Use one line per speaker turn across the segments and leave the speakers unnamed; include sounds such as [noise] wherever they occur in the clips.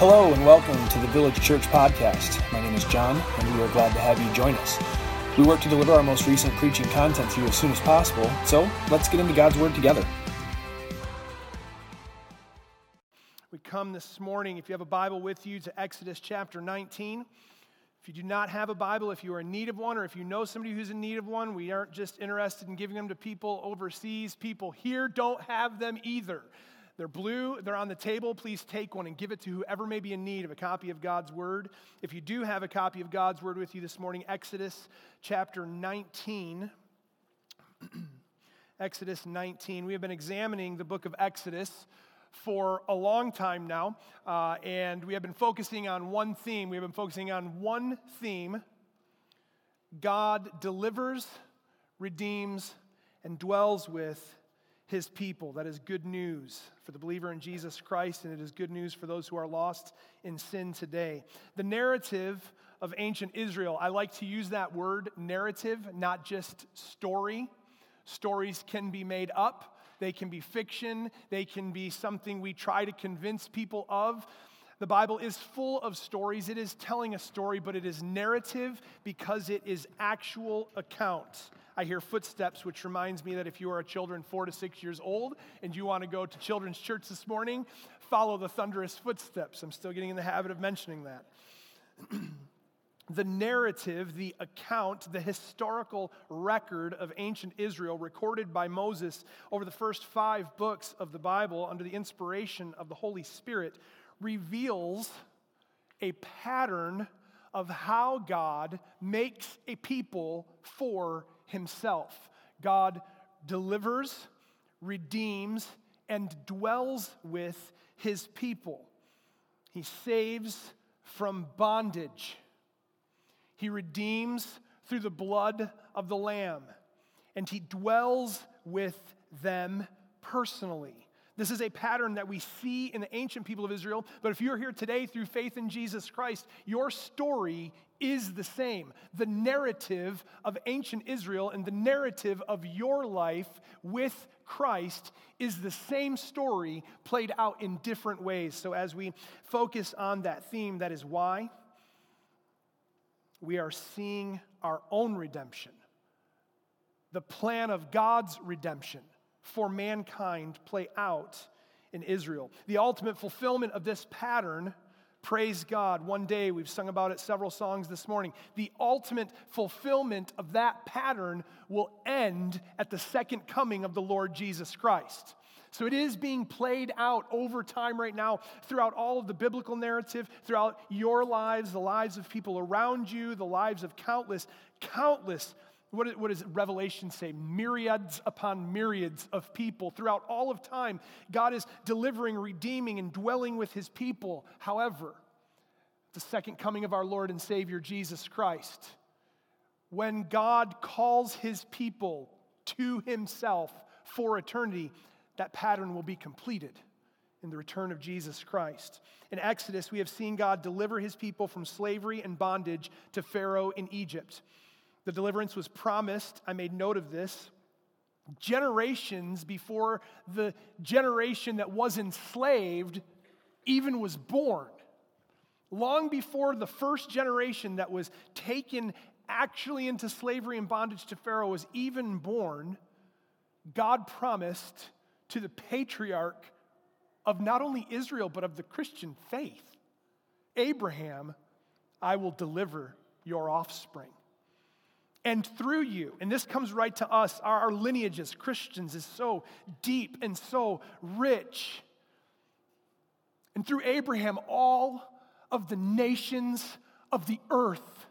Hello and welcome to the Village Church Podcast. My name is John, and we are glad to have you join us. We work to deliver our most recent preaching content to you as soon as possible, so let's get into God's Word together.
We come this morning, if you have a Bible with you, to Exodus chapter 19. If you do not have a Bible, if you are in need of one, or if you know somebody who's in need of one, we aren't just interested in giving them to people overseas. People here don't have them either. They're blue, they're on the table. Please take one and give it to whoever may be in need of a copy of God's Word. If you do have a copy of God's Word with you this morning, Exodus chapter 19. [clears throat] Exodus 19. We have been examining the book of Exodus for a long time now, uh, and we have been focusing on one theme. We have been focusing on one theme God delivers, redeems, and dwells with his people. That is good news for the believer in Jesus Christ, and it is good news for those who are lost in sin today. The narrative of ancient Israel, I like to use that word narrative, not just story. Stories can be made up, they can be fiction, they can be something we try to convince people of. The Bible is full of stories. It is telling a story, but it is narrative because it is actual account. I hear footsteps, which reminds me that if you are a children four to six years old and you want to go to children's church this morning, follow the thunderous footsteps. I'm still getting in the habit of mentioning that. [clears throat] the narrative, the account, the historical record of ancient Israel recorded by Moses over the first five books of the Bible under the inspiration of the Holy Spirit reveals a pattern of how God makes a people for himself. God delivers, redeems, and dwells with his people. He saves from bondage. He redeems through the blood of the Lamb, and he dwells with them personally. This is a pattern that we see in the ancient people of Israel, but if you're here today through faith in Jesus Christ, your story is the same. The narrative of ancient Israel and the narrative of your life with Christ is the same story played out in different ways. So, as we focus on that theme, that is why we are seeing our own redemption, the plan of God's redemption for mankind play out in Israel. The ultimate fulfillment of this pattern, praise God, one day, we've sung about it several songs this morning. The ultimate fulfillment of that pattern will end at the second coming of the Lord Jesus Christ. So it is being played out over time right now throughout all of the biblical narrative, throughout your lives, the lives of people around you, the lives of countless, countless what, what does Revelation say? Myriads upon myriads of people throughout all of time. God is delivering, redeeming, and dwelling with his people. However, the second coming of our Lord and Savior Jesus Christ, when God calls his people to himself for eternity, that pattern will be completed in the return of Jesus Christ. In Exodus, we have seen God deliver his people from slavery and bondage to Pharaoh in Egypt. The deliverance was promised. I made note of this. Generations before the generation that was enslaved even was born. Long before the first generation that was taken actually into slavery and bondage to Pharaoh was even born, God promised to the patriarch of not only Israel, but of the Christian faith Abraham, I will deliver your offspring. And through you, and this comes right to us, our, our lineage as Christians is so deep and so rich. And through Abraham, all of the nations of the earth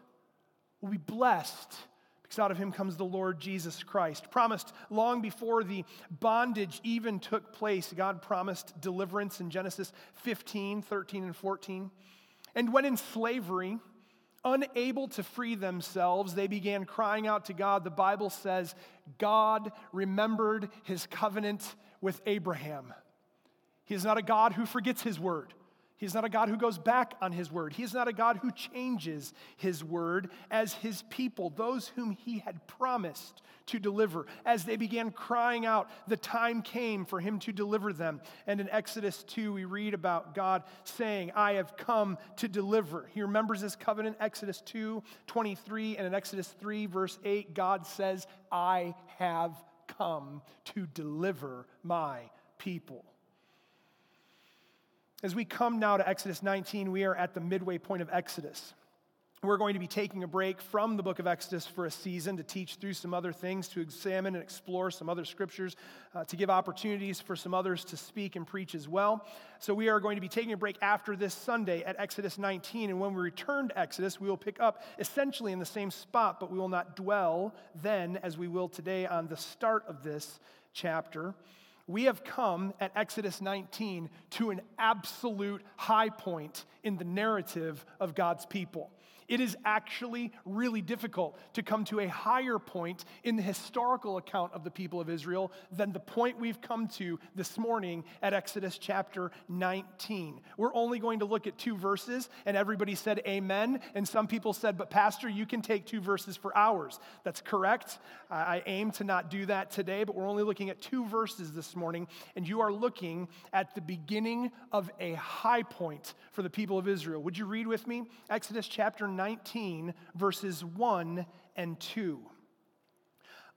will be blessed because out of him comes the Lord Jesus Christ. Promised long before the bondage even took place, God promised deliverance in Genesis 15, 13, and 14. And when in slavery, Unable to free themselves, they began crying out to God. The Bible says God remembered his covenant with Abraham. He is not a God who forgets his word. He's not a God who goes back on his word. He's not a God who changes his word as his people, those whom he had promised to deliver. As they began crying out, the time came for him to deliver them. And in Exodus 2, we read about God saying, I have come to deliver. He remembers his covenant, Exodus 2 23, and in Exodus 3, verse 8, God says, I have come to deliver my people. As we come now to Exodus 19, we are at the midway point of Exodus. We're going to be taking a break from the book of Exodus for a season to teach through some other things, to examine and explore some other scriptures, uh, to give opportunities for some others to speak and preach as well. So, we are going to be taking a break after this Sunday at Exodus 19. And when we return to Exodus, we will pick up essentially in the same spot, but we will not dwell then as we will today on the start of this chapter we have come at Exodus 19 to an absolute high point in the narrative of God's people. It is actually really difficult to come to a higher point in the historical account of the people of Israel than the point we've come to this morning at Exodus chapter 19. We're only going to look at two verses, and everybody said amen. And some people said, But, Pastor, you can take two verses for hours. That's correct. I aim to not do that today, but we're only looking at two verses this morning, and you are looking at the beginning of a high point for the people of Israel. Would you read with me? Exodus chapter 19. 19, verses 1 and 2.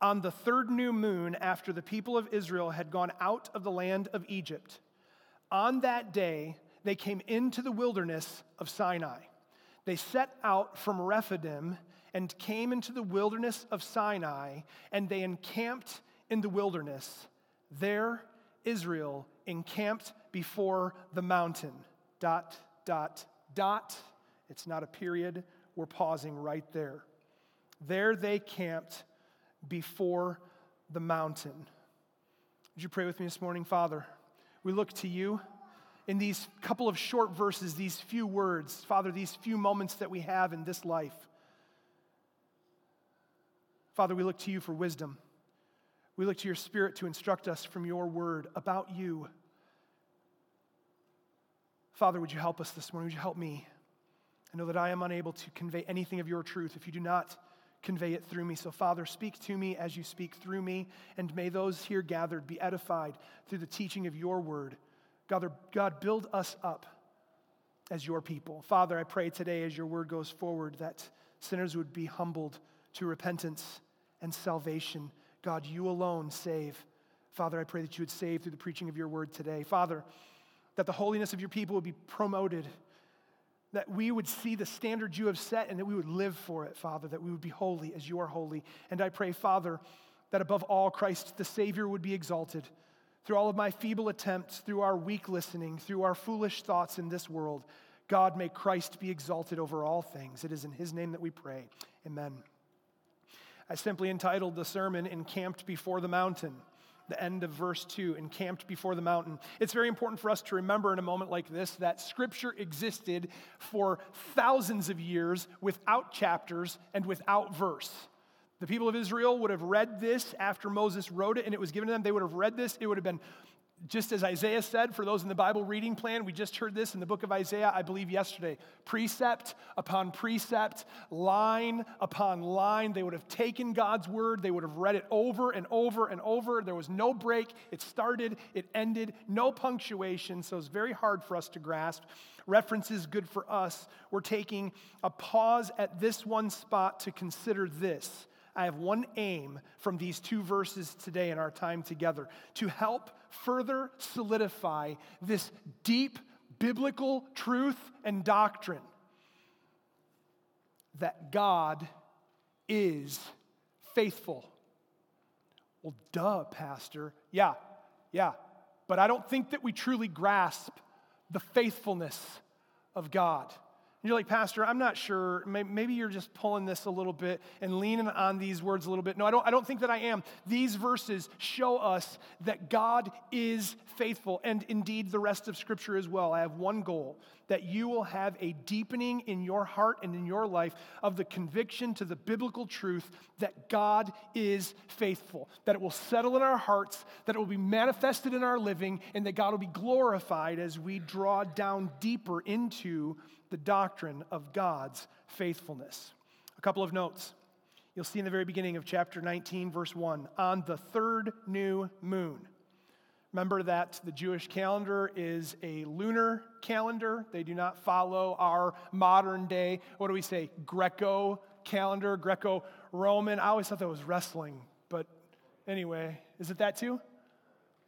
On the third new moon, after the people of Israel had gone out of the land of Egypt, on that day they came into the wilderness of Sinai. They set out from Rephidim and came into the wilderness of Sinai, and they encamped in the wilderness. There, Israel encamped before the mountain. Dot, dot, dot. It's not a period. We're pausing right there. There they camped before the mountain. Would you pray with me this morning, Father? We look to you in these couple of short verses, these few words, Father, these few moments that we have in this life. Father, we look to you for wisdom. We look to your Spirit to instruct us from your word about you. Father, would you help us this morning? Would you help me? I know that I am unable to convey anything of your truth if you do not convey it through me. So, Father, speak to me as you speak through me, and may those here gathered be edified through the teaching of your word. God, God build us up as your people. Father, I pray today as your word goes forward that sinners would be humbled to repentance and salvation. God, you alone save. Father, I pray that you would save through the preaching of your word today. Father, that the holiness of your people would be promoted that we would see the standard you have set and that we would live for it, Father, that we would be holy as you are holy. And I pray, Father, that above all, Christ the Savior would be exalted. Through all of my feeble attempts, through our weak listening, through our foolish thoughts in this world, God, may Christ be exalted over all things. It is in His name that we pray. Amen. I simply entitled the sermon, Encamped Before the Mountain the end of verse 2, encamped before the mountain. It's very important for us to remember in a moment like this that Scripture existed for thousands of years without chapters and without verse. The people of Israel would have read this after Moses wrote it and it was given to them. They would have read this. It would have been just as Isaiah said, for those in the Bible reading plan, we just heard this in the book of Isaiah, I believe yesterday. Precept upon precept, line upon line. They would have taken God's word, they would have read it over and over and over. There was no break. It started, it ended, no punctuation, so it's very hard for us to grasp. References good for us. We're taking a pause at this one spot to consider this. I have one aim from these two verses today in our time together to help further solidify this deep biblical truth and doctrine that God is faithful. Well, duh, Pastor. Yeah, yeah. But I don't think that we truly grasp the faithfulness of God. You're like, Pastor, I'm not sure. Maybe you're just pulling this a little bit and leaning on these words a little bit. No, I don't, I don't think that I am. These verses show us that God is faithful, and indeed the rest of Scripture as well. I have one goal that you will have a deepening in your heart and in your life of the conviction to the biblical truth that God is faithful, that it will settle in our hearts, that it will be manifested in our living, and that God will be glorified as we draw down deeper into the doctrine of God's faithfulness. A couple of notes. You'll see in the very beginning of chapter 19, verse 1 on the third new moon. Remember that the Jewish calendar is a lunar calendar. They do not follow our modern day, what do we say, Greco calendar, Greco Roman. I always thought that was wrestling, but anyway, is it that too?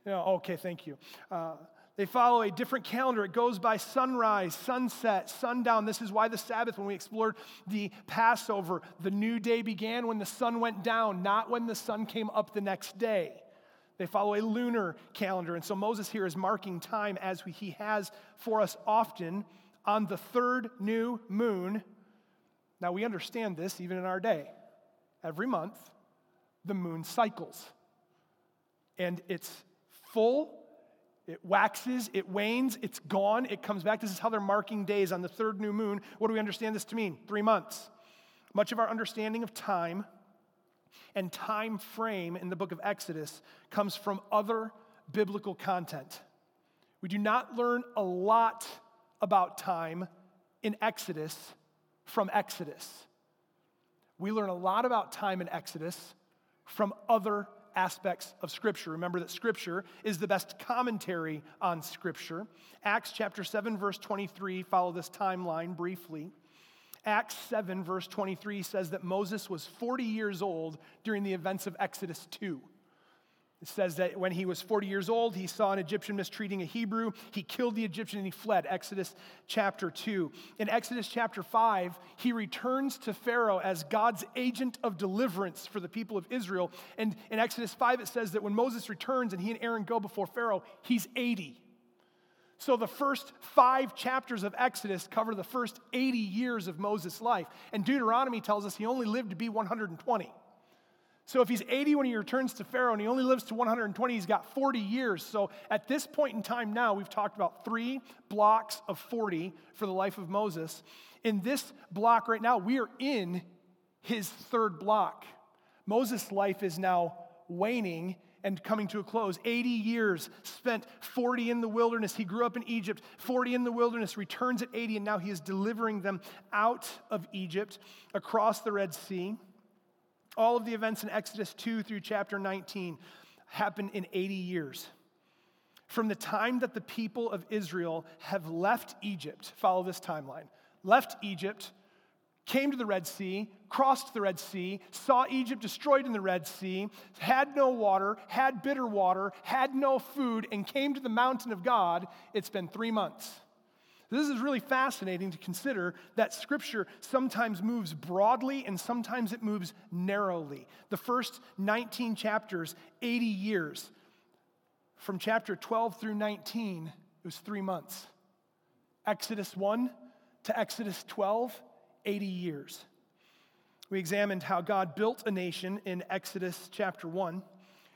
No, okay, thank you. Uh, they follow a different calendar. It goes by sunrise, sunset, sundown. This is why the Sabbath, when we explored the Passover, the new day began when the sun went down, not when the sun came up the next day. They follow a lunar calendar. And so Moses here is marking time as he has for us often on the third new moon. Now we understand this even in our day. Every month, the moon cycles. And it's full it waxes, it wanes, it's gone, it comes back. This is how they're marking days on the third new moon. What do we understand this to mean? Three months. Much of our understanding of time and time frame in the book of Exodus comes from other biblical content. We do not learn a lot about time in Exodus from Exodus. We learn a lot about time in Exodus from other aspects of Scripture. Remember that Scripture is the best commentary on Scripture. Acts chapter 7, verse 23, follow this timeline briefly. Acts 7, verse 23 says that Moses was 40 years old during the events of Exodus 2. It says that when he was 40 years old, he saw an Egyptian mistreating a Hebrew. He killed the Egyptian and he fled. Exodus chapter 2. In Exodus chapter 5, he returns to Pharaoh as God's agent of deliverance for the people of Israel. And in Exodus 5, it says that when Moses returns and he and Aaron go before Pharaoh, he's 80. So the first five chapters of Exodus cover the first 80 years of Moses' life. And Deuteronomy tells us he only lived to be 120. So if he's 80 when he returns to Pharaoh and he only lives to 120, he's got 40 years. So at this point in time now, we've talked about three blocks of 40 for the life of Moses. In this block right now, we are in his third block. Moses' life is now waning and coming to a close. 80 years spent, 40 in the wilderness. He grew up in Egypt, 40 in the wilderness, returns at 80, and now he is delivering them out of Egypt across the Red Sea. All of the events in Exodus 2 through chapter 19 happen in 80 years. From the time that the people of Israel have left Egypt, follow this timeline, left Egypt, came to the Red Sea, crossed the Red Sea, saw Egypt destroyed in the Red Sea, had no water, had bitter water, had no food, and came to the mountain of God, it's been three months. This is really fascinating to consider that Scripture sometimes moves broadly and sometimes it moves narrowly. The first 19 chapters, 80 years. From chapter 12 through 19, it was three months. Exodus 1 to Exodus 12, 80 years. We examined how God built a nation in Exodus chapter 1.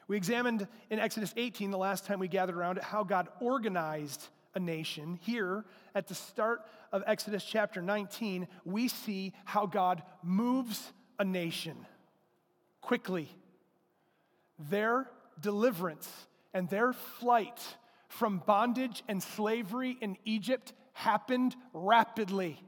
We examined in Exodus 18, the last time we gathered around it, how God organized a nation. Here, at the start of Exodus chapter 19, we see how God moves a nation quickly. Their deliverance and their flight from bondage and slavery in Egypt happened rapidly.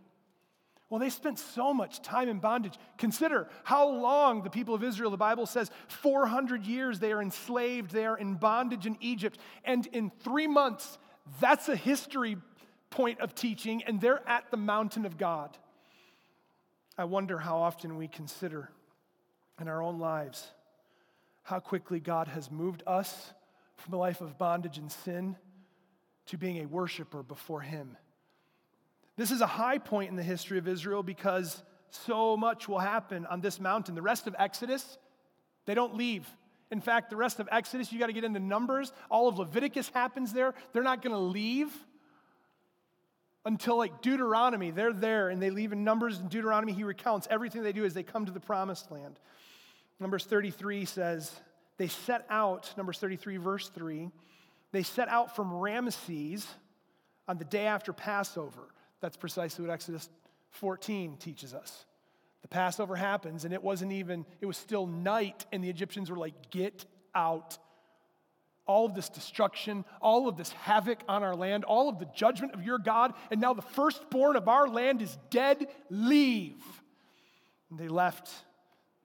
Well, they spent so much time in bondage. Consider how long the people of Israel, the Bible says, 400 years they are enslaved, they are in bondage in Egypt. And in three months, that's a history point of teaching, and they're at the mountain of God. I wonder how often we consider in our own lives how quickly God has moved us from a life of bondage and sin to being a worshiper before Him. This is a high point in the history of Israel because so much will happen on this mountain. The rest of Exodus, they don't leave. In fact, the rest of Exodus, you got to get into Numbers. All of Leviticus happens there. They're not going to leave. until like Deuteronomy. They're there and they leave in Numbers and Deuteronomy. He recounts everything they do as they come to the promised land. Numbers 33 says, they set out, Numbers 33, verse 3, they set out from Ramesses on the day after Passover. That's precisely what Exodus 14 teaches us. The Passover happens, and it wasn't even, it was still night, and the Egyptians were like, get out all of this destruction, all of this havoc on our land, all of the judgment of your God, and now the firstborn of our land is dead. Leave. And they left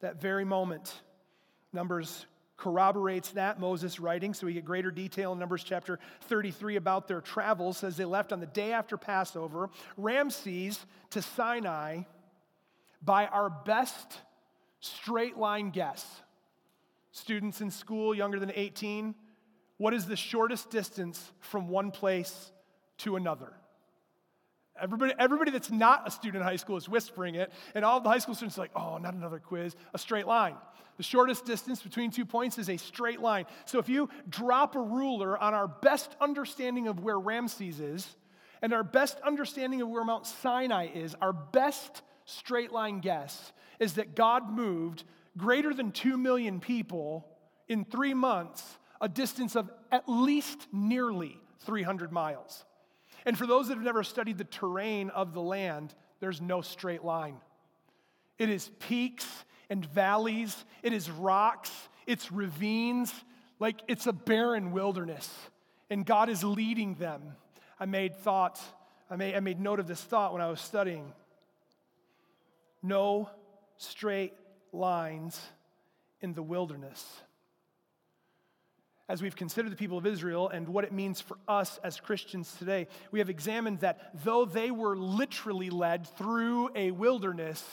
that very moment. Numbers corroborates that, Moses writing, so we get greater detail in Numbers chapter 33 about their travels, says they left on the day after Passover, Ramses to Sinai by our best straight line guess. Students in school younger than 18, what is the shortest distance from one place to another? Everybody, everybody that's not a student in high school is whispering it, and all the high school students are like, oh, not another quiz, a straight line. The shortest distance between two points is a straight line. So if you drop a ruler on our best understanding of where Ramses is, and our best understanding of where Mount Sinai is, our best straight line guess is that God moved greater than 2 million people in three months a distance of at least nearly 300 miles. And for those that have never studied the terrain of the land, there's no straight line. It is peaks and valleys, it is rocks, it's ravines, like it's a barren wilderness. And God is leading them. I made thought, I made, I made note of this thought when I was studying. No straight lines in the wilderness as we've considered the people of Israel and what it means for us as Christians today, we have examined that though they were literally led through a wilderness,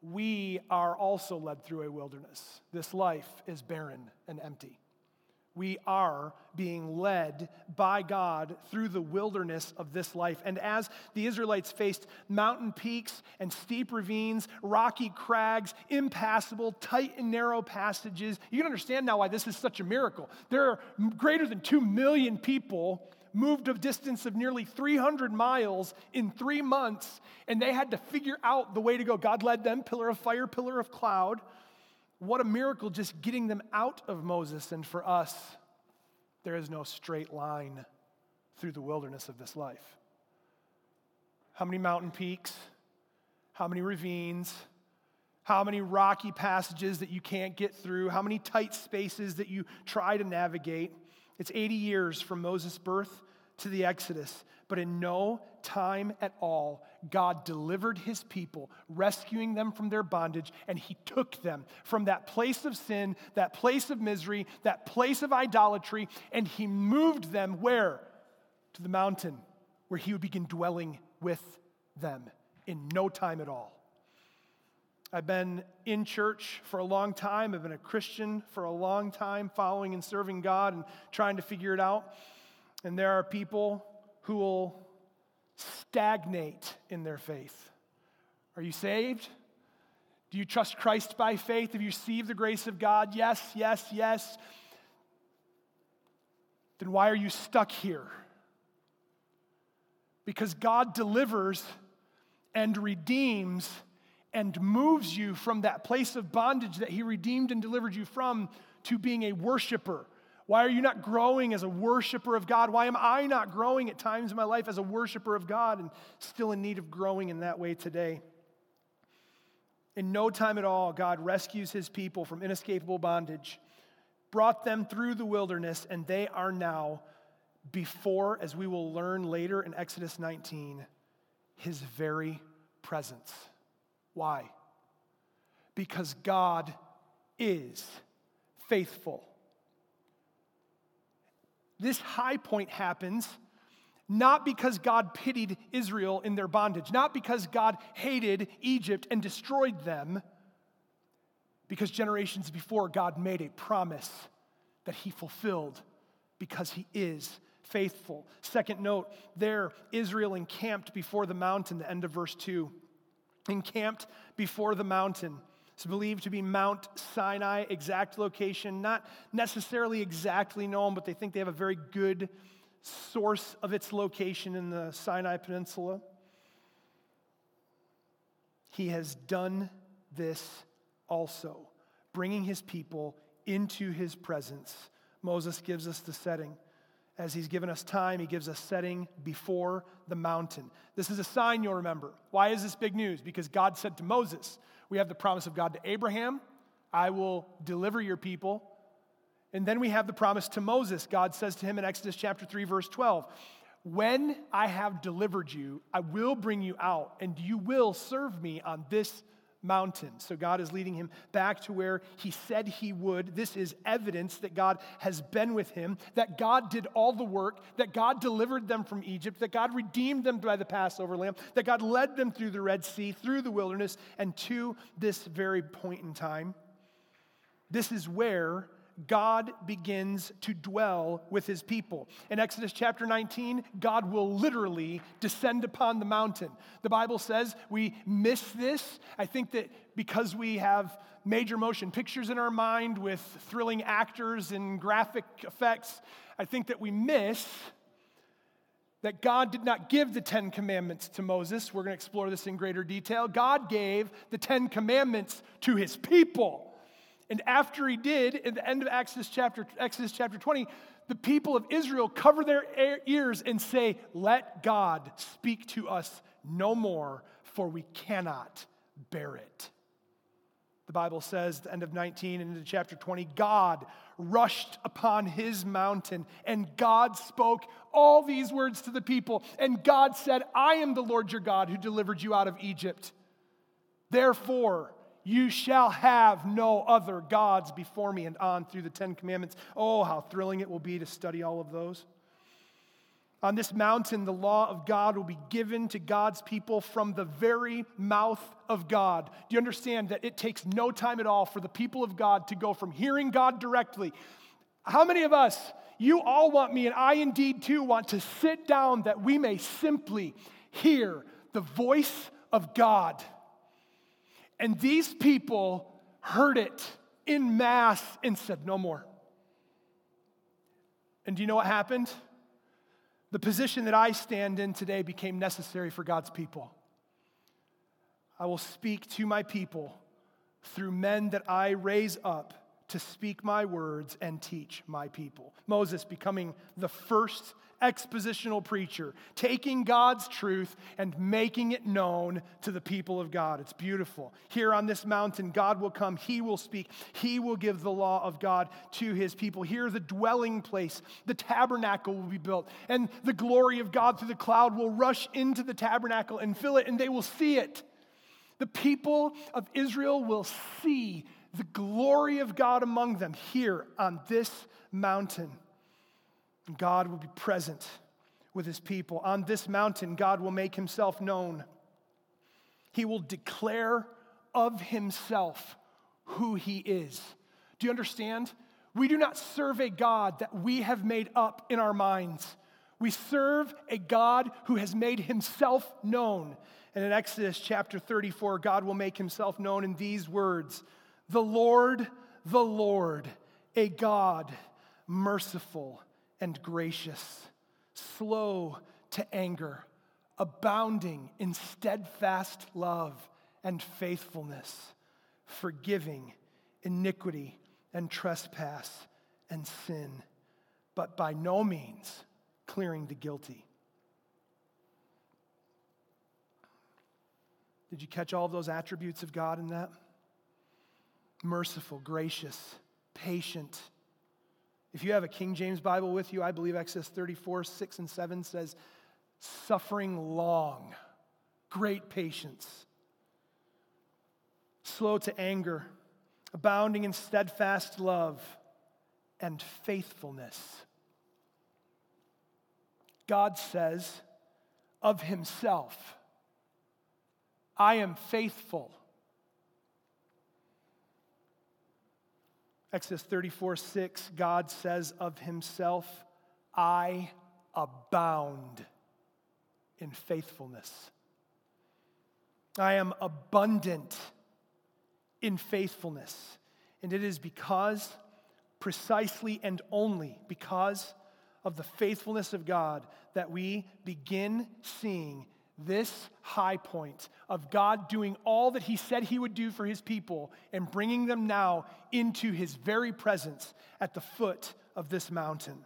we are also led through a wilderness. This life is barren and empty. We are being led by God through the wilderness of this life. And as the Israelites faced mountain peaks and steep ravines, rocky crags, impassable, tight and narrow passages, you can understand now why this is such a miracle. There are greater than 2 million people moved a distance of nearly 300 miles in three months, and they had to figure out the way to go. God led them, pillar of fire, pillar of cloud. What a miracle just getting them out of Moses. And for us, there is no straight line through the wilderness of this life. How many mountain peaks? How many ravines? How many rocky passages that you can't get through? How many tight spaces that you try to navigate? It's 80 years from Moses' birth to the Exodus, but in no time at all, God delivered his people, rescuing them from their bondage, and he took them from that place of sin, that place of misery, that place of idolatry, and he moved them where? To the mountain where he would begin dwelling with them in no time at all. I've been in church for a long time. I've been a Christian for a long time, following and serving God and trying to figure it out. And there are people who will stagnate in their faith. Are you saved? Do you trust Christ by faith? Have you received the grace of God? Yes, yes, yes. Then why are you stuck here? Because God delivers and redeems and moves you from that place of bondage that He redeemed and delivered you from to being a worshiper why are you not growing as a worshiper of God? Why am I not growing at times in my life as a worshiper of God and still in need of growing in that way today? In no time at all, God rescues his people from inescapable bondage, brought them through the wilderness, and they are now before, as we will learn later in Exodus 19, his very presence. Why? Because God is faithful this high point happens not because God pitied Israel in their bondage, not because God hated Egypt and destroyed them, because generations before God made a promise that he fulfilled because he is faithful. Second note, there Israel encamped before the mountain, the end of verse 2. Encamped before the mountain. It's believed to be Mount Sinai, exact location, not necessarily exactly known, but they think they have a very good source of its location in the Sinai Peninsula. He has done this also, bringing his people into his presence. Moses gives us the setting. As he's given us time, he gives us setting before the mountain. This is a sign you'll remember. Why is this big news? Because God said to Moses, We have the promise of God to Abraham, I will deliver your people. And then we have the promise to Moses. God says to him in Exodus chapter 3, verse 12, When I have delivered you, I will bring you out, and you will serve me on this mountain. So God is leading him back to where he said he would. This is evidence that God has been with him, that God did all the work, that God delivered them from Egypt, that God redeemed them by the Passover lamb, that God led them through the Red Sea, through the wilderness, and to this very point in time. This is where God begins to dwell with his people. In Exodus chapter 19, God will literally descend upon the mountain. The Bible says we miss this. I think that because we have major motion pictures in our mind with thrilling actors and graphic effects, I think that we miss that God did not give the Ten Commandments to Moses. We're going to explore this in greater detail. God gave the Ten Commandments to his people. And after he did, at the end of Exodus chapter, Exodus chapter 20, the people of Israel cover their ears and say, Let God speak to us no more, for we cannot bear it. The Bible says, the end of 19 and into chapter 20, God rushed upon his mountain, and God spoke all these words to the people. And God said, I am the Lord your God who delivered you out of Egypt. Therefore, you shall have no other gods before me, and on through the Ten Commandments. Oh, how thrilling it will be to study all of those. On this mountain, the law of God will be given to God's people from the very mouth of God. Do you understand that it takes no time at all for the people of God to go from hearing God directly? How many of us, you all want me, and I indeed too, want to sit down that we may simply hear the voice of God? And these people heard it in mass and said, No more. And do you know what happened? The position that I stand in today became necessary for God's people. I will speak to my people through men that I raise up to speak my words and teach my people. Moses becoming the first expositional preacher, taking God's truth and making it known to the people of God. It's beautiful. Here on this mountain, God will come, He will speak, He will give the law of God to His people. Here, the dwelling place, the tabernacle will be built, and the glory of God through the cloud will rush into the tabernacle and fill it, and they will see it. The people of Israel will see the glory of God among them here on this mountain. God will be present with his people. On this mountain, God will make himself known. He will declare of himself who he is. Do you understand? We do not serve a God that we have made up in our minds. We serve a God who has made himself known. And in Exodus chapter 34, God will make himself known in these words The Lord, the Lord, a God merciful and gracious, slow to anger, abounding in steadfast love and faithfulness, forgiving iniquity and trespass and sin, but by no means clearing the guilty. Did you catch all those attributes of God in that? Merciful, gracious, patient, if you have a King James Bible with you, I believe Exodus 34, 6 and 7 says, suffering long, great patience, slow to anger, abounding in steadfast love and faithfulness. God says of himself, I am faithful Exodus 34 6, God says of himself, I abound in faithfulness. I am abundant in faithfulness. And it is because, precisely and only because of the faithfulness of God that we begin seeing this high point of God doing all that He said He would do for His people and bringing them now into His very presence at the foot of this mountain.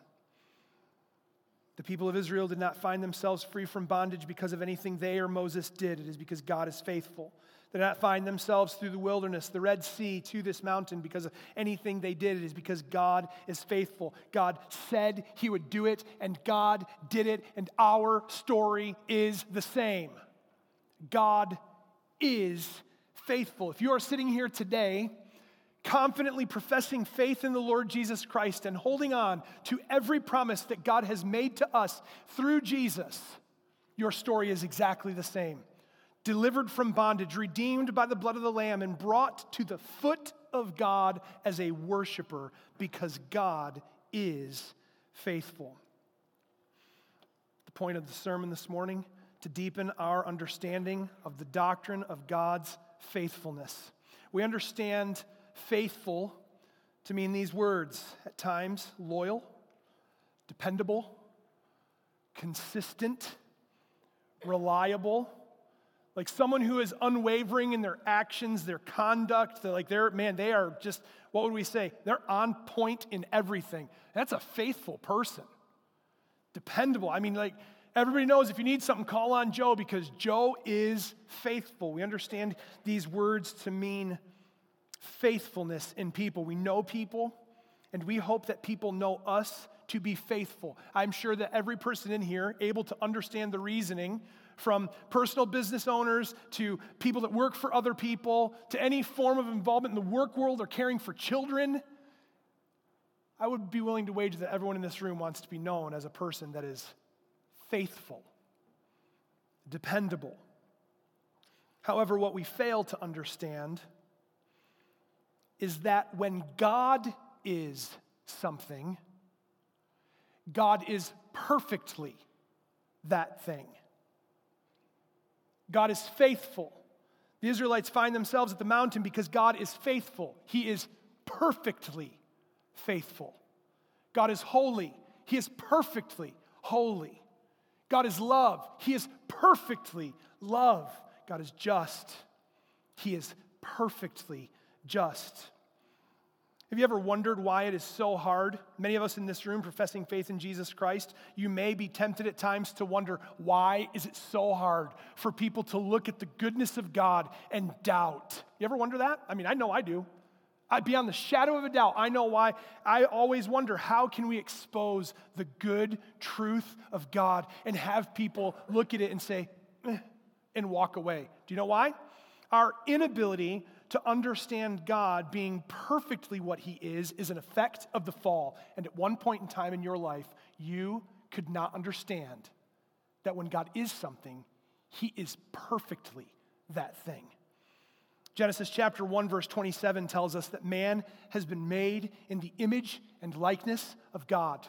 The people of Israel did not find themselves free from bondage because of anything they or Moses did. It is because God is faithful. They did not find themselves through the wilderness, the Red Sea, to this mountain because of anything they did. It is because God is faithful. God said He would do it, and God did it, and our story is the same. God is faithful. If you are sitting here today, confidently professing faith in the Lord Jesus Christ and holding on to every promise that God has made to us through Jesus, your story is exactly the same delivered from bondage, redeemed by the blood of the Lamb, and brought to the foot of God as a worshiper because God is faithful. The point of the sermon this morning to deepen our understanding of the doctrine of God's faithfulness. We understand faithful to mean these words at times loyal, dependable, consistent, reliable like someone who is unwavering in their actions, their conduct, they're like they're, man, they are just, what would we say? They're on point in everything. That's a faithful person. Dependable. I mean, like, everybody knows if you need something, call on Joe because Joe is faithful. We understand these words to mean faithfulness in people. We know people, and we hope that people know us to be faithful. I'm sure that every person in here able to understand the reasoning from personal business owners to people that work for other people to any form of involvement in the work world or caring for children. I would be willing to wager that everyone in this room wants to be known as a person that is faithful, dependable. However, what we fail to understand is that when God is something, God is perfectly that thing. God is faithful. The Israelites find themselves at the mountain because God is faithful. He is perfectly faithful. God is holy. He is perfectly holy. God is love. He is perfectly love. God is just. He is perfectly just. Have you ever wondered why it is so hard? Many of us in this room professing faith in Jesus Christ, you may be tempted at times to wonder why is it so hard for people to look at the goodness of God and doubt? You ever wonder that? I mean, I know I do. I, beyond the shadow of a doubt, I know why. I always wonder how can we expose the good truth of God and have people look at it and say, eh, and walk away. Do you know why? Our inability to understand God being perfectly what He is is an effect of the fall. And at one point in time in your life, you could not understand that when God is something, He is perfectly that thing. Genesis chapter 1, verse 27 tells us that man has been made in the image and likeness of God.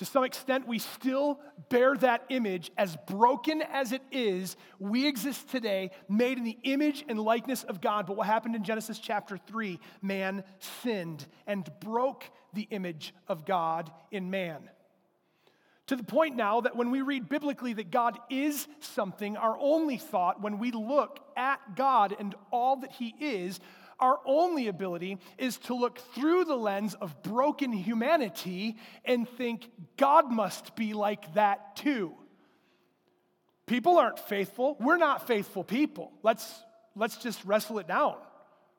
To some extent, we still bear that image as broken as it is. We exist today, made in the image and likeness of God. But what happened in Genesis chapter 3? Man sinned and broke the image of God in man. To the point now that when we read biblically that God is something, our only thought when we look at God and all that He is our only ability is to look through the lens of broken humanity and think God must be like that too. People aren't faithful. We're not faithful people. Let's, let's just wrestle it down.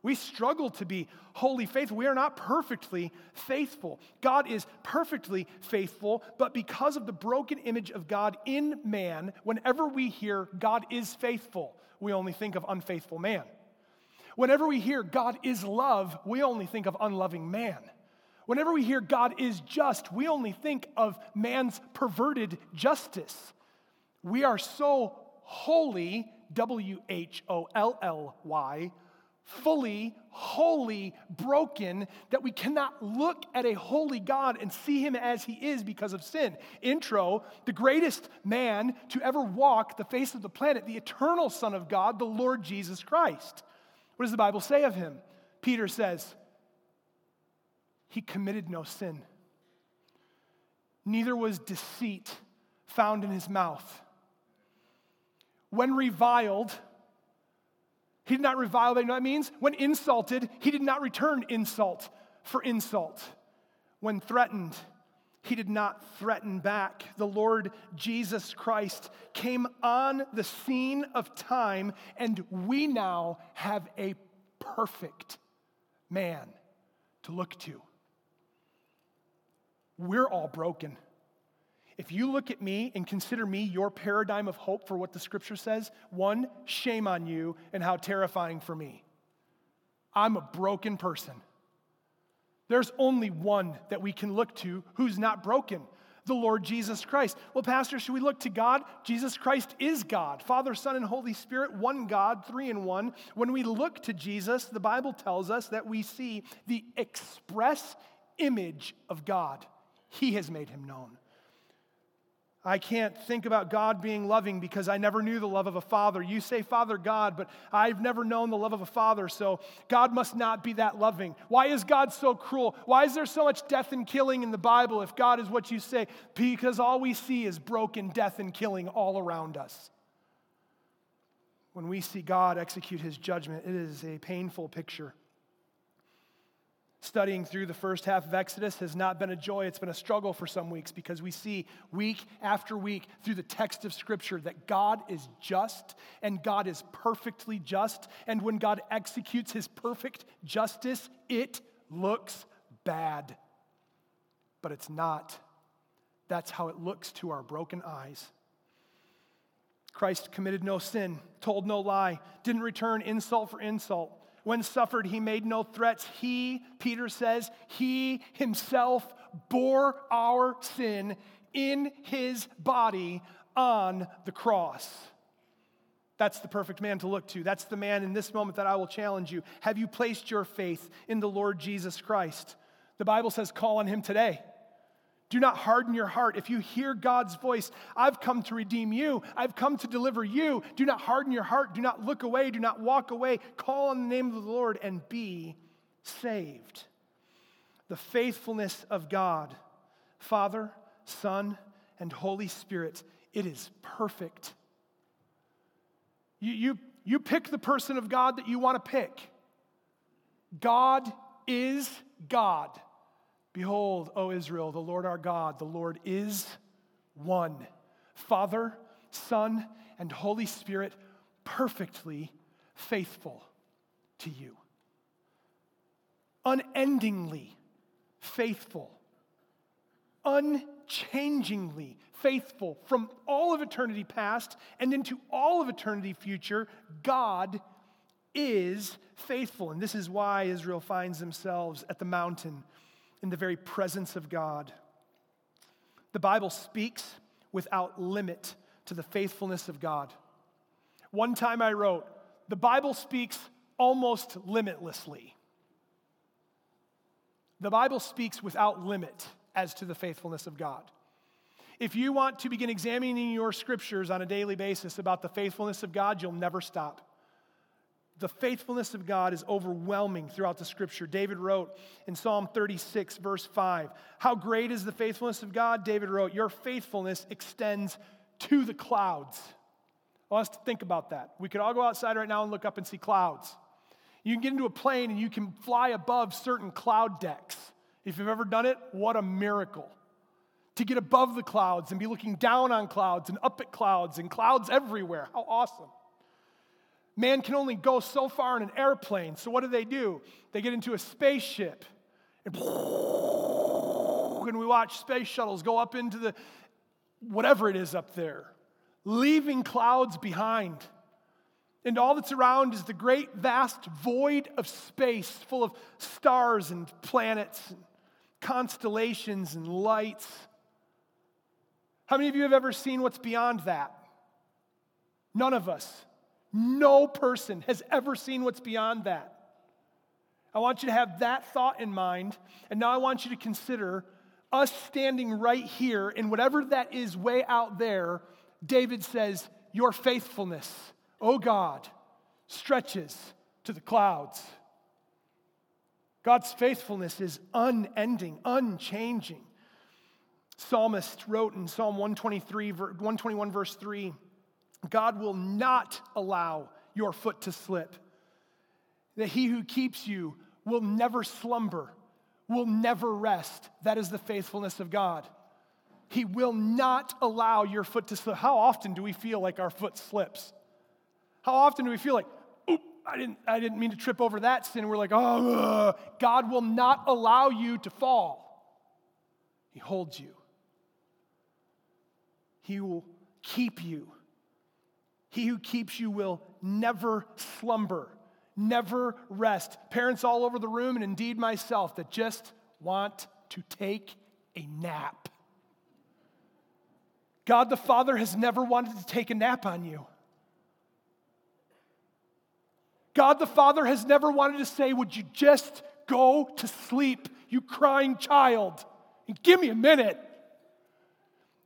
We struggle to be wholly faithful. We are not perfectly faithful. God is perfectly faithful, but because of the broken image of God in man, whenever we hear God is faithful, we only think of unfaithful man. Whenever we hear God is love, we only think of unloving man. Whenever we hear God is just, we only think of man's perverted justice. We are so holy, W H O L L Y, fully, wholly broken that we cannot look at a holy God and see him as he is because of sin. Intro, the greatest man to ever walk the face of the planet, the eternal Son of God, the Lord Jesus Christ. What does the Bible say of him? Peter says, He committed no sin. neither was deceit found in his mouth. When reviled, he did not revile. You know what that means? When insulted, he did not return insult for insult. When threatened, he did not threaten back. The Lord Jesus Christ came on the scene of time, and we now have a perfect man to look to. We're all broken. If you look at me and consider me your paradigm of hope for what the scripture says, one, shame on you and how terrifying for me. I'm a broken person. There's only one that we can look to who's not broken the Lord Jesus Christ. Well, Pastor, should we look to God? Jesus Christ is God, Father, Son, and Holy Spirit, one God, three in one. When we look to Jesus, the Bible tells us that we see the express image of God. He has made him known. I can't think about God being loving because I never knew the love of a father. You say Father God, but I've never known the love of a father, so God must not be that loving. Why is God so cruel? Why is there so much death and killing in the Bible if God is what you say? Because all we see is broken death and killing all around us. When we see God execute his judgment, it is a painful picture. Studying through the first half of Exodus has not been a joy. It's been a struggle for some weeks because we see week after week through the text of Scripture that God is just and God is perfectly just. And when God executes his perfect justice, it looks bad. But it's not. That's how it looks to our broken eyes. Christ committed no sin, told no lie, didn't return insult for insult when suffered, he made no threats. He, Peter says, he himself bore our sin in his body on the cross. That's the perfect man to look to. That's the man in this moment that I will challenge you. Have you placed your faith in the Lord Jesus Christ? The Bible says, call on him today. Do not harden your heart. If you hear God's voice, I've come to redeem you. I've come to deliver you. Do not harden your heart. Do not look away. Do not walk away. Call on the name of the Lord and be saved. The faithfulness of God, Father, Son, and Holy Spirit, it is perfect. You, you, you pick the person of God that you want to pick. God is God. Behold, O Israel, the Lord our God, the Lord is one. Father, Son, and Holy Spirit, perfectly faithful to you. Unendingly faithful. Unchangingly faithful from all of eternity past and into all of eternity future. God is faithful. And this is why Israel finds themselves at the mountain in the very presence of God. The Bible speaks without limit to the faithfulness of God. One time I wrote, the Bible speaks almost limitlessly. The Bible speaks without limit as to the faithfulness of God. If you want to begin examining your scriptures on a daily basis about the faithfulness of God, you'll never stop. The faithfulness of God is overwhelming throughout the scripture. David wrote in Psalm 36, verse 5, How great is the faithfulness of God? David wrote, Your faithfulness extends to the clouds. I want us to think about that. We could all go outside right now and look up and see clouds. You can get into a plane and you can fly above certain cloud decks. If you've ever done it, what a miracle. To get above the clouds and be looking down on clouds and up at clouds and clouds everywhere. How awesome. Man can only go so far in an airplane. So what do they do? They get into a spaceship. And, [laughs] and we watch space shuttles go up into the whatever it is up there, leaving clouds behind. And all that's around is the great vast void of space full of stars and planets and constellations and lights. How many of you have ever seen what's beyond that? None of us. No person has ever seen what's beyond that. I want you to have that thought in mind. And now I want you to consider us standing right here, in whatever that is way out there, David says, Your faithfulness, O God, stretches to the clouds. God's faithfulness is unending, unchanging. Psalmist wrote in Psalm 123, 121, verse 3 God will not allow your foot to slip, that he who keeps you will never slumber, will never rest. That is the faithfulness of God. He will not allow your foot to slip. How often do we feel like our foot slips? How often do we feel like, oop, I didn't, I didn't mean to trip over that sin? We're like, oh, ugh. God will not allow you to fall. He holds you. He will keep you. He who keeps you will never slumber, never rest. Parents all over the room, and indeed myself, that just want to take a nap. God the Father has never wanted to take a nap on you. God the Father has never wanted to say, Would you just go to sleep, you crying child? And give me a minute.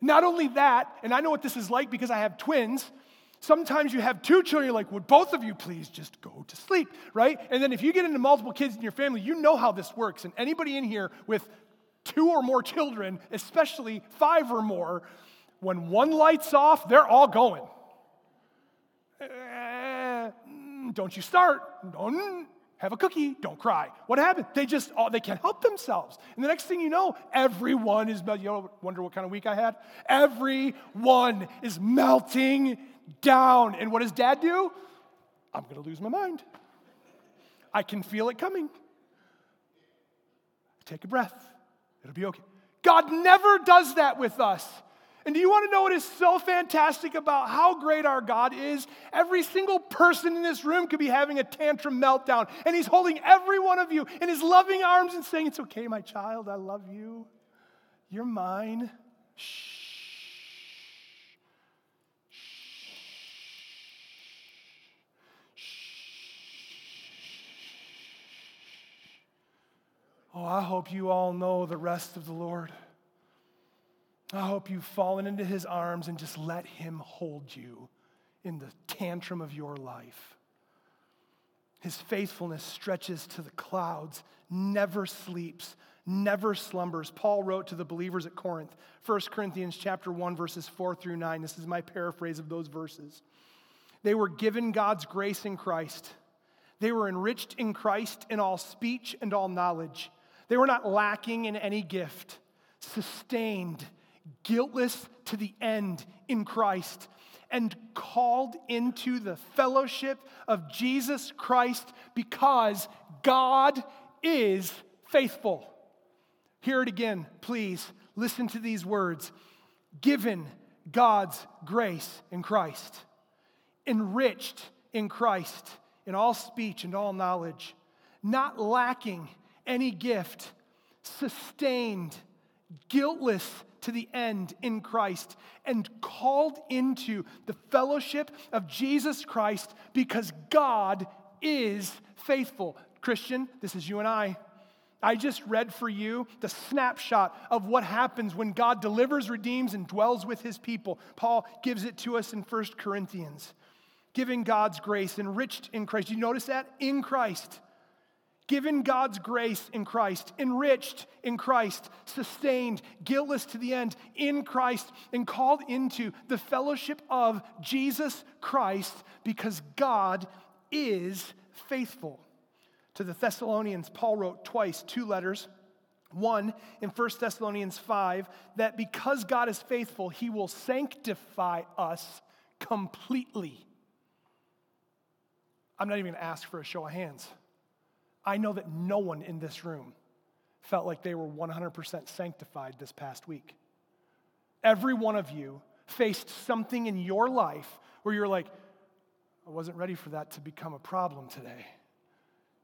Not only that, and I know what this is like because I have twins. Sometimes you have two children, you're like, would both of you please just go to sleep, right? And then if you get into multiple kids in your family, you know how this works. And anybody in here with two or more children, especially five or more, when one light's off, they're all going. Eh, don't you start. Don't have a cookie. Don't cry. What happened? They just, oh, they can't help themselves. And the next thing you know, everyone is, melting. you know, wonder what kind of week I had? Everyone is melting down. And what does dad do? I'm going to lose my mind. I can feel it coming. Take a breath. It'll be okay. God never does that with us. And do you want to know what is so fantastic about how great our God is? Every single person in this room could be having a tantrum meltdown, and He's holding every one of you in His loving arms and saying, It's okay, my child, I love you. You're mine. Shh. Oh, I hope you all know the rest of the Lord. I hope you've fallen into his arms and just let him hold you in the tantrum of your life. His faithfulness stretches to the clouds, never sleeps, never slumbers. Paul wrote to the believers at Corinth, 1 Corinthians chapter 1 verses 4 through 9. This is my paraphrase of those verses. They were given God's grace in Christ. They were enriched in Christ in all speech and all knowledge. They were not lacking in any gift, sustained guiltless to the end in Christ, and called into the fellowship of Jesus Christ because God is faithful. Hear it again, please. Listen to these words given God's grace in Christ, enriched in Christ in all speech and all knowledge, not lacking any gift, sustained, guiltless to the end in Christ and called into the fellowship of Jesus Christ because God is faithful. Christian, this is you and I. I just read for you the snapshot of what happens when God delivers, redeems, and dwells with his people. Paul gives it to us in 1 Corinthians. Giving God's grace, enriched in Christ. You notice that? In Christ given God's grace in Christ, enriched in Christ, sustained, guiltless to the end in Christ, and called into the fellowship of Jesus Christ because God is faithful. To the Thessalonians, Paul wrote twice two letters. One in 1 Thessalonians 5 that because God is faithful, he will sanctify us completely. I'm not even going to ask for a show of hands. I know that no one in this room felt like they were 100% sanctified this past week. Every one of you faced something in your life where you're like, I wasn't ready for that to become a problem today.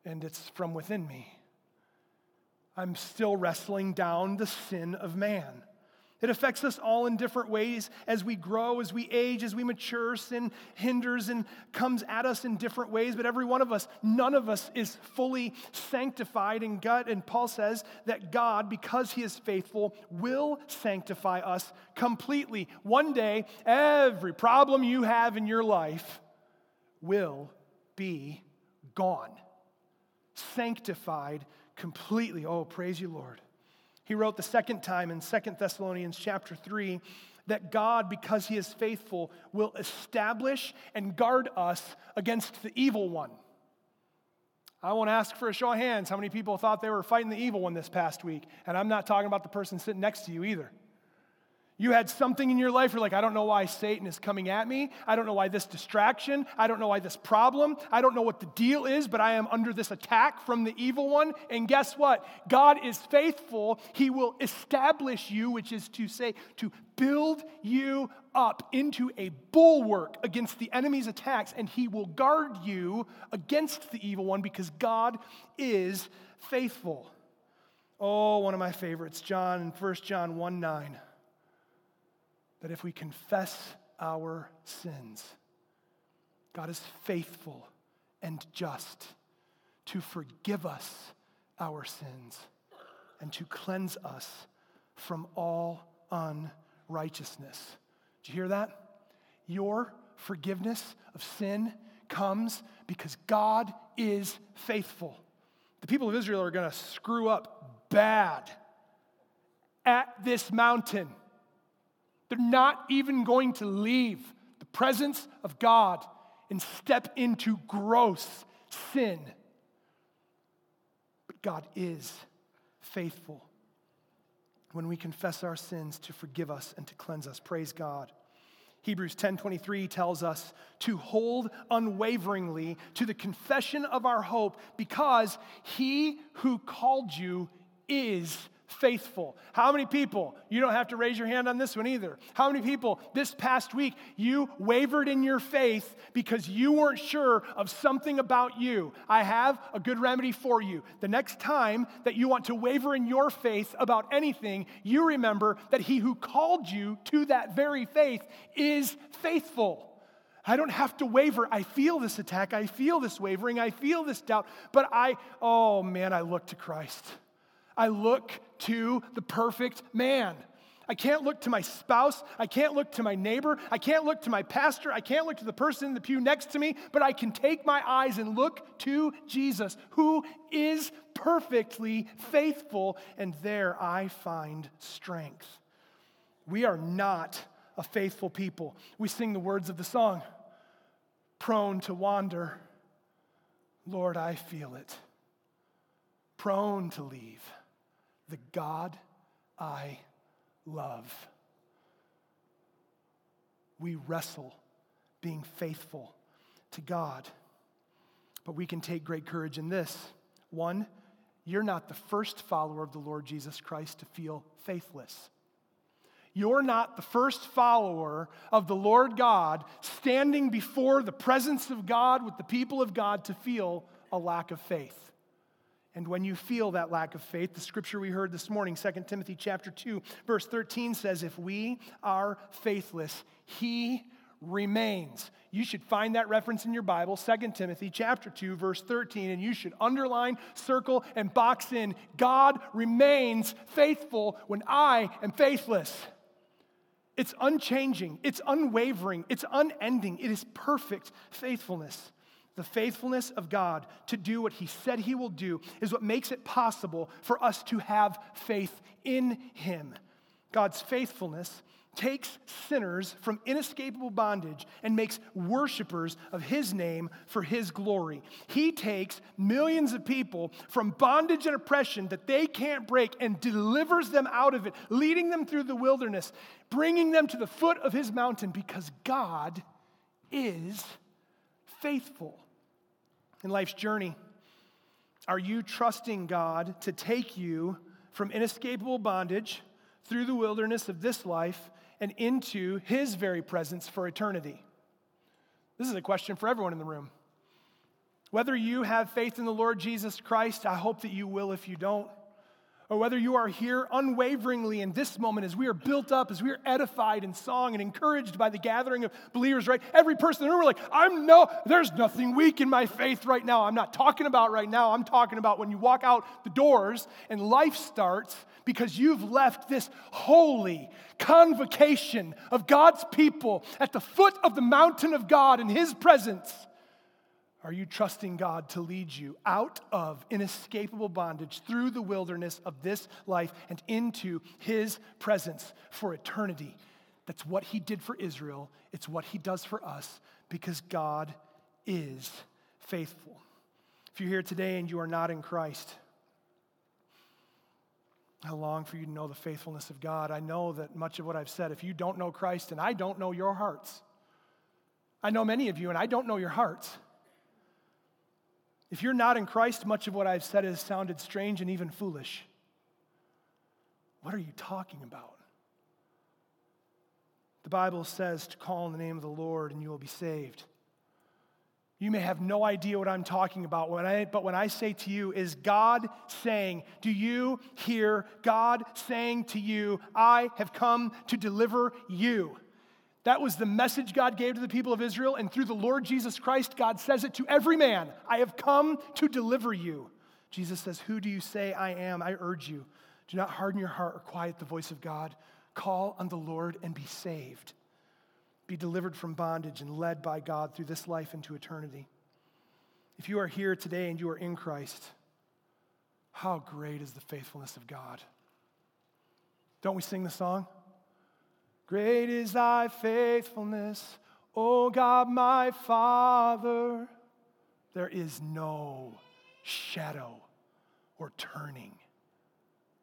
And it's from within me. I'm still wrestling down the sin of man. It affects us all in different ways as we grow, as we age, as we mature. Sin hinders and comes at us in different ways, but every one of us, none of us is fully sanctified in gut. And Paul says that God, because he is faithful, will sanctify us completely. One day, every problem you have in your life will be gone, sanctified completely. Oh, praise you, Lord. He wrote the second time in Second Thessalonians chapter 3 that God, because he is faithful, will establish and guard us against the evil one. I won't ask for a show of hands how many people thought they were fighting the evil one this past week. And I'm not talking about the person sitting next to you either. You had something in your life, you're like, I don't know why Satan is coming at me. I don't know why this distraction. I don't know why this problem. I don't know what the deal is, but I am under this attack from the evil one. And guess what? God is faithful. He will establish you, which is to say, to build you up into a bulwark against the enemy's attacks, and He will guard you against the evil one because God is faithful. Oh, one of my favorites, John, 1 John 1 9 that if we confess our sins, God is faithful and just to forgive us our sins and to cleanse us from all unrighteousness. Do you hear that? Your forgiveness of sin comes because God is faithful. The people of Israel are going to screw up bad at this mountain. They're not even going to leave the presence of God and step into gross sin. But God is faithful when we confess our sins to forgive us and to cleanse us. Praise God. Hebrews 10:23 tells us to hold unwaveringly to the confession of our hope because he who called you is faithful. How many people, you don't have to raise your hand on this one either. How many people this past week you wavered in your faith because you weren't sure of something about you? I have a good remedy for you. The next time that you want to waver in your faith about anything, you remember that he who called you to that very faith is faithful. I don't have to waver. I feel this attack. I feel this wavering. I feel this doubt. But I, oh man, I look to Christ. I look to the perfect man. I can't look to my spouse. I can't look to my neighbor. I can't look to my pastor. I can't look to the person in the pew next to me, but I can take my eyes and look to Jesus, who is perfectly faithful, and there I find strength. We are not a faithful people. We sing the words of the song prone to wander. Lord, I feel it. Prone to leave the God I love. We wrestle being faithful to God. But we can take great courage in this. One, you're not the first follower of the Lord Jesus Christ to feel faithless. You're not the first follower of the Lord God standing before the presence of God with the people of God to feel a lack of faith. And when you feel that lack of faith, the scripture we heard this morning, 2 Timothy chapter 2, verse 13 says, If we are faithless, he remains. You should find that reference in your Bible, 2 Timothy chapter 2, verse 13, and you should underline, circle, and box in God remains faithful when I am faithless. It's unchanging, it's unwavering, it's unending, it is perfect faithfulness. The faithfulness of God to do what He said He will do is what makes it possible for us to have faith in Him. God's faithfulness takes sinners from inescapable bondage and makes worshipers of his name for his glory. He takes millions of people from bondage and oppression that they can't break and delivers them out of it, leading them through the wilderness, bringing them to the foot of his mountain because God is faithful in life's journey? Are you trusting God to take you from inescapable bondage through the wilderness of this life and into His very presence for eternity? This is a question for everyone in the room. Whether you have faith in the Lord Jesus Christ, I hope that you will if you don't or whether you are here unwaveringly in this moment as we are built up, as we are edified in song and encouraged by the gathering of believers, right? Every person in the room, we're like, I'm no, there's nothing weak in my faith right now. I'm not talking about right now. I'm talking about when you walk out the doors and life starts because you've left this holy convocation of God's people at the foot of the mountain of God in His presence. Are you trusting God to lead you out of inescapable bondage through the wilderness of this life and into His presence for eternity? That's what He did for Israel. It's what He does for us because God is faithful. If you're here today and you are not in Christ, I long for you to know the faithfulness of God. I know that much of what I've said, if you don't know Christ and I don't know your hearts, I know many of you and I don't know your hearts. If you're not in Christ, much of what I've said has sounded strange and even foolish. What are you talking about? The Bible says to call on the name of the Lord and you will be saved. You may have no idea what I'm talking about, when I, but when I say to you, is God saying, Do you hear God saying to you, I have come to deliver you? That was the message God gave to the people of Israel, and through the Lord Jesus Christ, God says it to every man I have come to deliver you. Jesus says, Who do you say I am? I urge you, do not harden your heart or quiet the voice of God. Call on the Lord and be saved. Be delivered from bondage and led by God through this life into eternity. If you are here today and you are in Christ, how great is the faithfulness of God? Don't we sing the song? Great is thy faithfulness, O God my Father. There is no shadow or turning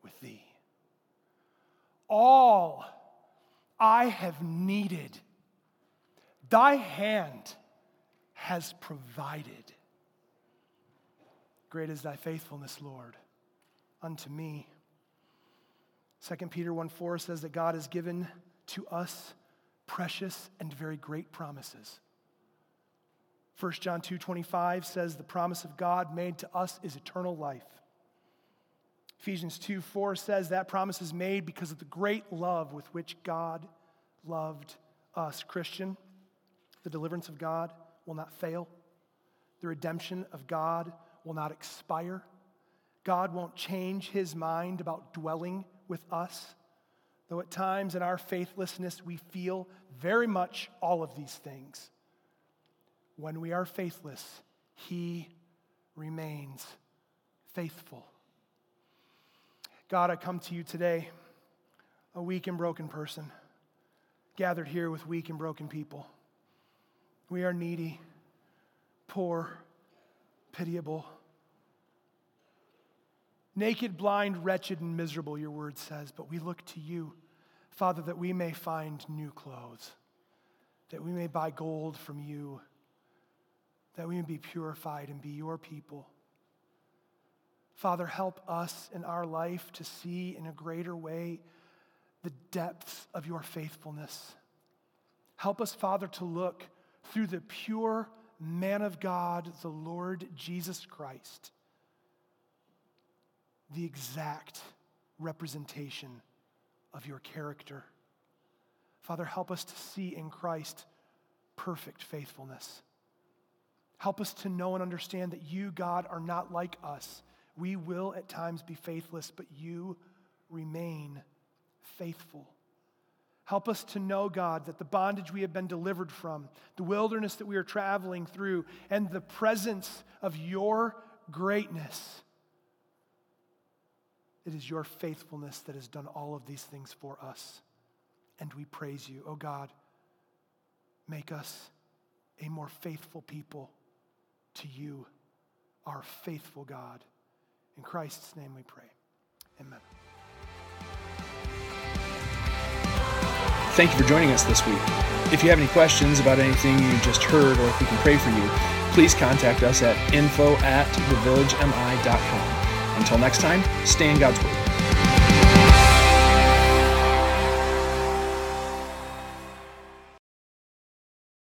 with thee. All I have needed, thy hand has provided. Great is thy faithfulness, Lord, unto me. 2 Peter 1 4 says that God has given to us precious and very great promises. 1 John 2:25 says the promise of God made to us is eternal life. Ephesians 2 4 says that promise is made because of the great love with which God loved us. Christian, the deliverance of God will not fail. The redemption of God will not expire. God won't change his mind about dwelling with us. Though at times in our faithlessness we feel very much all of these things, when we are faithless, He remains faithful. God, I come to you today, a weak and broken person, gathered here with weak and broken people. We are needy, poor, pitiable. Naked, blind, wretched, and miserable, your word says, but we look to you, Father, that we may find new clothes, that we may buy gold from you, that we may be purified and be your people. Father, help us in our life to see in a greater way the depths of your faithfulness. Help us, Father, to look through the pure man of God, the Lord Jesus Christ the exact representation of your character. Father, help us to see in Christ perfect faithfulness. Help us to know and understand that you, God, are not like us. We will at times be faithless, but you remain faithful. Help us to know, God, that the bondage we have been delivered from, the wilderness that we are traveling through, and the presence of your greatness it is your faithfulness that has done all of these things for us. And we praise you. Oh God, make us a more faithful people to you, our faithful God. In Christ's name we pray. Amen.
Thank you for joining us this week. If you have any questions about anything you just heard or if we can pray for you, please contact us at info at thevillagemi.com. Until next time, stay in God's Word.